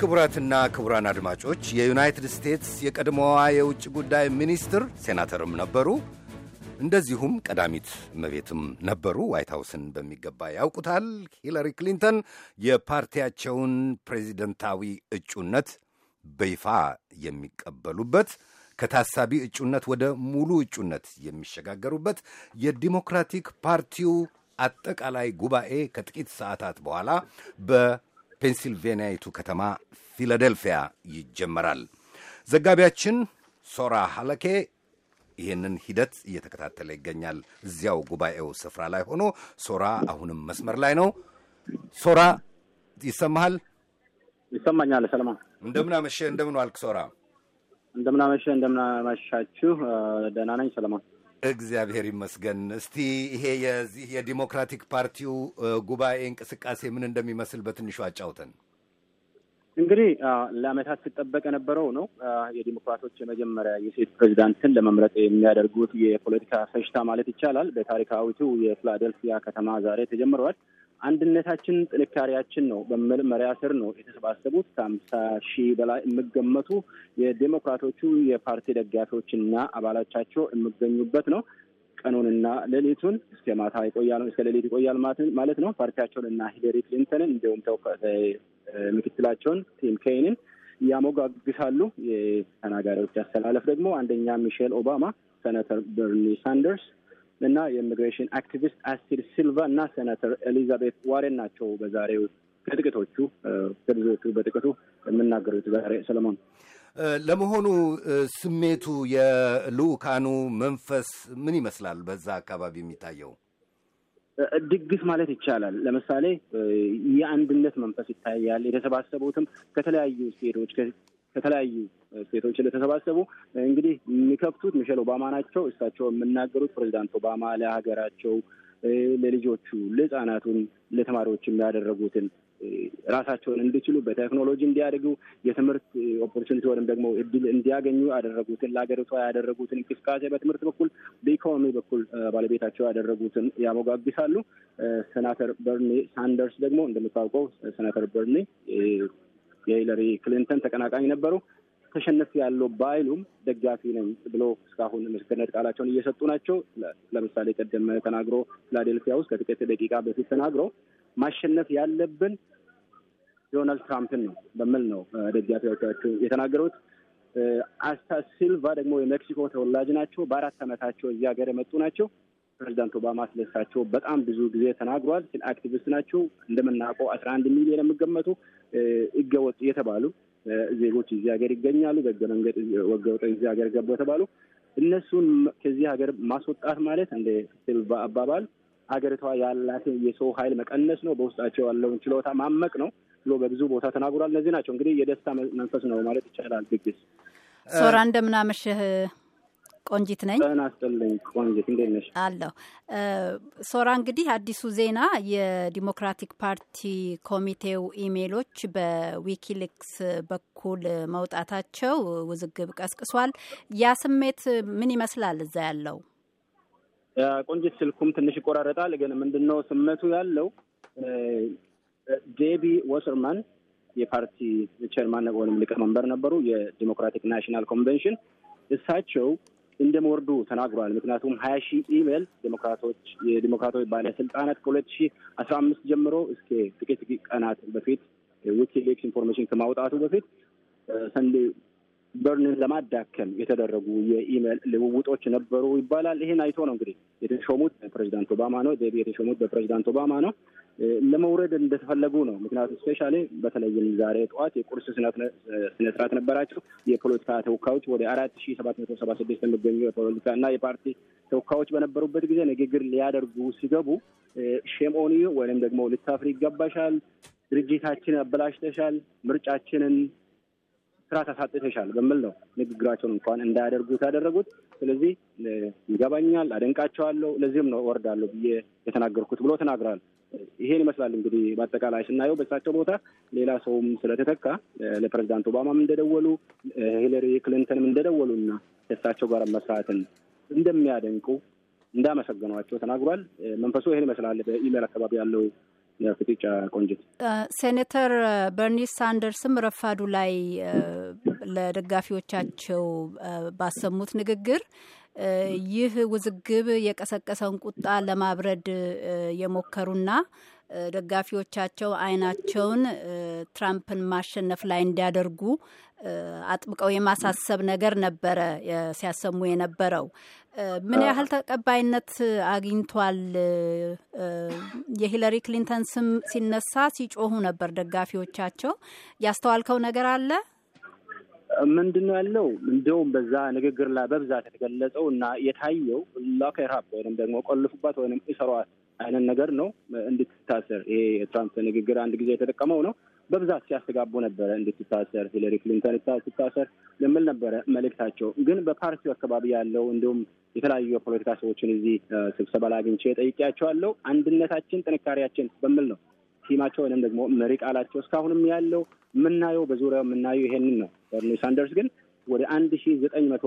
ክቡራትና ክቡራን አድማጮች የዩናይትድ ስቴትስ የቀድሞዋ የውጭ ጉዳይ ሚኒስትር ሴናተርም ነበሩ። እንደዚሁም ቀዳሚት እመቤትም ነበሩ። ዋይት ሀውስን በሚገባ ያውቁታል። ሂለሪ ክሊንተን የፓርቲያቸውን ፕሬዚደንታዊ እጩነት በይፋ የሚቀበሉበት ከታሳቢ እጩነት ወደ ሙሉ እጩነት የሚሸጋገሩበት የዲሞክራቲክ ፓርቲው አጠቃላይ ጉባኤ ከጥቂት ሰዓታት በኋላ በፔንሲልቬንያዊቱ ከተማ ፊላዴልፊያ ይጀመራል። ዘጋቢያችን ሶራ ሀለኬ ይህንን ሂደት እየተከታተለ ይገኛል። እዚያው ጉባኤው ስፍራ ላይ ሆኖ ሶራ አሁንም መስመር ላይ ነው። ሶራ ይሰማሃል? ይሰማኛል። ሰለሞን እንደምን አመሸ? እንደምን ዋልክ ሶራ? እንደምናመሸ እንደምናመሻችሁ። ደህና ነኝ ሰለሞን። እግዚአብሔር ይመስገን። እስቲ ይሄ የዚህ የዲሞክራቲክ ፓርቲው ጉባኤ እንቅስቃሴ ምን እንደሚመስል በትንሹ አጫውተን። እንግዲህ ለአመታት ሲጠበቅ የነበረው ነው። የዲሞክራቶች የመጀመሪያ የሴት ፕሬዚዳንትን ለመምረጥ የሚያደርጉት የፖለቲካ ፈሽታ ማለት ይቻላል በታሪካዊቱ የፊላደልፊያ ከተማ ዛሬ ተጀምረዋል። አንድነታችን ጥንካሬያችን ነው በሚል መሪያ ስር ነው የተሰባሰቡት ከአምሳ ሺህ በላይ የሚገመቱ የዴሞክራቶቹ የፓርቲ ደጋፊዎችና አባሎቻቸው የሚገኙበት ነው። ቀኑንና ሌሊቱን እስከ ማታ ይቆያል፣ እስከ ሌሊት ይቆያል ማለት ነው። ፓርቲያቸውን እና ሂለሪ ክሊንተንን እንዲሁም ምክትላቸውን ቲም ኬይንን ያሞጋግሳሉ። የተናጋሪዎች አስተላለፍ ደግሞ አንደኛ ሚሼል ኦባማ፣ ሴናተር በርኒ ሳንደርስ እና የኢሚግሬሽን አክቲቪስት አስትሪድ ሲልቫ እና ሴናተር ኤሊዛቤት ዋሬን ናቸው። በዛሬው ከጥቂቶቹ ከብዙዎቹ በጥቂቱ የምናገሩት ዛሬ ሰለሞን። ለመሆኑ ስሜቱ የልኡካኑ መንፈስ ምን ይመስላል? በዛ አካባቢ የሚታየው ድግስ ማለት ይቻላል። ለምሳሌ የአንድነት መንፈስ ይታያል። የተሰባሰቡትም ከተለያዩ ስቴቶች ከተለያዩ ስቴቶች እንደተሰባሰቡ እንግዲህ የሚከፍቱት ሚሼል ኦባማ ናቸው። እሳቸው የምናገሩት ፕሬዚዳንት ኦባማ ለሀገራቸው፣ ለልጆቹ፣ ለህፃናቱን፣ ለተማሪዎች የሚያደረጉትን ራሳቸውን እንዲችሉ በቴክኖሎጂ እንዲያደርጉ የትምህርት opportunity ወይም ደግሞ እድል እንዲያገኙ ያደረጉትን ለሀገሪቷ ያደረጉትን እንቅስቃሴ በትምህርት በኩል በኢኮኖሚ በኩል ባለቤታቸው ያደረጉትን ያሞጋግሳሉ። ሴናተር በርኒ ሳንደርስ ደግሞ እንደምታውቀው ሴናተር በርኒ የሂለሪ ክሊንተን ተቀናቃኝ ነበሩ። ተሸንፌያለሁ ባይሉም ደጋፊ ነኝ ብሎ እስካሁን ምስክርነት ቃላቸውን እየሰጡ ናቸው። ለምሳሌ ቀደም ተናግሮ ፊላዴልፊያ ውስጥ ከጥቂት ደቂቃ በፊት ተናግሮ ማሸነፍ ያለብን ዶናልድ ትራምፕን ነው በሚል ነው ደጋፊዎቻቸው የተናገሩት። አስታ ሲልቫ ደግሞ የሜክሲኮ ተወላጅ ናቸው። በአራት ዓመታቸው እዚህ ሀገር የመጡ ናቸው። ፕሬዚዳንት ኦባማ ስለሳቸው በጣም ብዙ ጊዜ ተናግሯል። ስለ አክቲቪስት ናቸው። እንደምናውቀው አስራ አንድ ሚሊዮን የሚገመቱ ህገወጥ የተባሉ ዜጎች እዚህ ሀገር ይገኛሉ። ወገወጥ እዚህ ሀገር ገቡ የተባሉ እነሱን ከዚህ ሀገር ማስወጣት ማለት እንደ ሲልቫ አባባል ሀገሪቷ ያላትን የሰው ኃይል መቀነስ ነው፣ በውስጣቸው ያለውን ችሎታ ማመቅ ነው ብሎ በብዙ ቦታ ተናግሯል። እነዚህ ናቸው እንግዲህ የደስታ መንፈስ ነው ማለት ይቻላል። ድግስ ሶራ እንደምናመሽህ ቆንጂት ነኝ። ጤና ይስጥልኝ ቆንጂት፣ እንዴት ነሽ? አለሁ። ሶራ እንግዲህ አዲሱ ዜና የዲሞክራቲክ ፓርቲ ኮሚቴው ኢሜሎች በዊኪሊክስ በኩል መውጣታቸው ውዝግብ ቀስቅሷል። ያ ስሜት ምን ይመስላል እዛ ያለው? ቆንጂት፣ ስልኩም ትንሽ ይቆራረጣል። ግን ምንድን ነው ስሜቱ ያለው ዴቢ ወሰርማን የፓርቲ chairman ወይም ሊቀመንበር ነበሩ፣ የዲሞክራቲክ national convention እሳቸው እንደመወርዱ ተናግሯል። ምክንያቱም ሀያ ሺህ ኢሜል ዴሞክራቶች የዲሞክራቶች ባለስልጣናት ከሁለት ሺህ አስራ አምስት ጀምሮ እስከ ጥቂት ቀናት በፊት ዊኪሊክስ information ከማውጣቱ በፊት ሳንደርስ በርኒን ለማዳከም የተደረጉ የኢሜል ልውውጦች ነበሩ ይባላል። ይህን አይቶ ነው እንግዲህ የተሾሙት በፕሬዚዳንት ኦባማ ነው። የተሾሙት በፕሬዚዳንት ኦባማ ነው። ለመውረድ እንደተፈለጉ ነው። ምክንያቱም specially በተለይም ዛሬ ጠዋት የቁርስ ስነስርዓት ነበራቸው። የፖለቲካ ተወካዮች ወደ አራት ሺህ ሰባት መቶ ሰባ ስድስት የሚገኙ የፖለቲካ እና የፓርቲ ተወካዮች በነበሩበት ጊዜ ንግግር ሊያደርጉ ሲገቡ shame on you ወይም ደግሞ ልታፍሪ ይገባሻል፣ ድርጅታችንን አበላሽተሻል፣ ምርጫችንን ስራ ተሳጥተሻል በሚል ነው ንግግራቸውን እንኳን እንዳያደርጉት ያደረጉት። ስለዚህ ይገባኛል፣ አደንቃቸዋለሁ፣ ለዚህም ነው እወርዳለሁ ብዬ የተናገርኩት ብሎ ተናግረዋል። ይሄን ይመስላል እንግዲህ በአጠቃላይ ስናየው በእሳቸው ቦታ ሌላ ሰውም ስለተተካ ለፕሬዚዳንት ኦባማም እንደደወሉ ሂለሪ ክሊንተንም እንደደወሉ እና ከእሳቸው ጋር መስራትን እንደሚያደንቁ እንዳመሰገኗቸው ተናግሯል። መንፈሱ ይህን ይመስላል። በኢሜል አካባቢ ያለው ፍጥጫ ቆንጅት። ሴኔተር በርኒ ሳንደርስም ረፋዱ ላይ ለደጋፊዎቻቸው ባሰሙት ንግግር ይህ ውዝግብ የቀሰቀሰውን ቁጣ ለማብረድ የሞከሩና ደጋፊዎቻቸው አይናቸውን ትራምፕን ማሸነፍ ላይ እንዲያደርጉ አጥብቀው የማሳሰብ ነገር ነበረ ሲያሰሙ የነበረው። ምን ያህል ተቀባይነት አግኝቷል? የሂለሪ ክሊንተን ስም ሲነሳ ሲጮሁ ነበር ደጋፊዎቻቸው። ያስተዋልከው ነገር አለ? ምንድን ነው ያለው? እንደውም በዛ ንግግር ላይ በብዛት የተገለጸው እና የታየው ሎከር ወይም ደግሞ ቆልፉባት ወይም እሰሯት አይነት ነገር ነው እንድትታሰር። ይሄ የትራምፕ ንግግር አንድ ጊዜ የተጠቀመው ነው። በብዛት ሲያስተጋቡ ነበረ እንድትታሰር፣ ሂለሪ ክሊንተን ትታሰር የሚል ነበረ መልእክታቸው። ግን በፓርቲው አካባቢ ያለው እንዲሁም የተለያዩ የፖለቲካ ሰዎችን እዚህ ስብሰባ ላይ አግኝቼ ጠይቄያቸዋለሁ። አንድነታችን ጥንካሬያችን በሚል ነው ቲማቸው ወይም ደግሞ መሪ ቃላቸው እስካሁንም ያለው የምናየው በዙሪያው የምናየው ይሄንን ነው። በርኒ ሳንደርስ ግን ወደ አንድ ሺ ዘጠኝ መቶ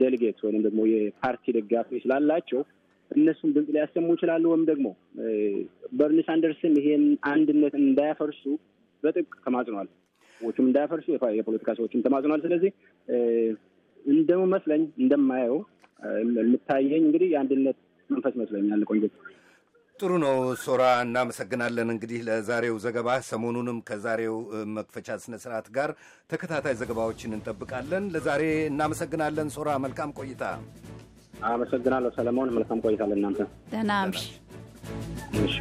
ዴሊጌትስ ወይም ደግሞ የፓርቲ ደጋፊዎች ስላላቸው እነሱም ድምፅ ሊያሰሙ ይችላሉ። ወይም ደግሞ በርኒ ሳንደርስን ይሄን አንድነት እንዳያፈርሱ በጥብቅ ተማጽኗል። ሰዎችም እንዳያፈርሱ የፖለቲካ ሰዎችም ተማጽኗል። ስለዚህ እንደመስለኝ እንደማየው የምታየኝ እንግዲህ የአንድነት መንፈስ መስለኛል። ቆንጆ ጥሩ ነው ሶራ፣ እናመሰግናለን። እንግዲህ ለዛሬው ዘገባ ሰሞኑንም ከዛሬው መክፈቻ ስነ ስርዓት ጋር ተከታታይ ዘገባዎችን እንጠብቃለን። ለዛሬ እናመሰግናለን ሶራ። መልካም ቆይታ። አመሰግናለሁ ሰለሞን። መልካም ቆይታ ለእናንተ። ደህና እሺ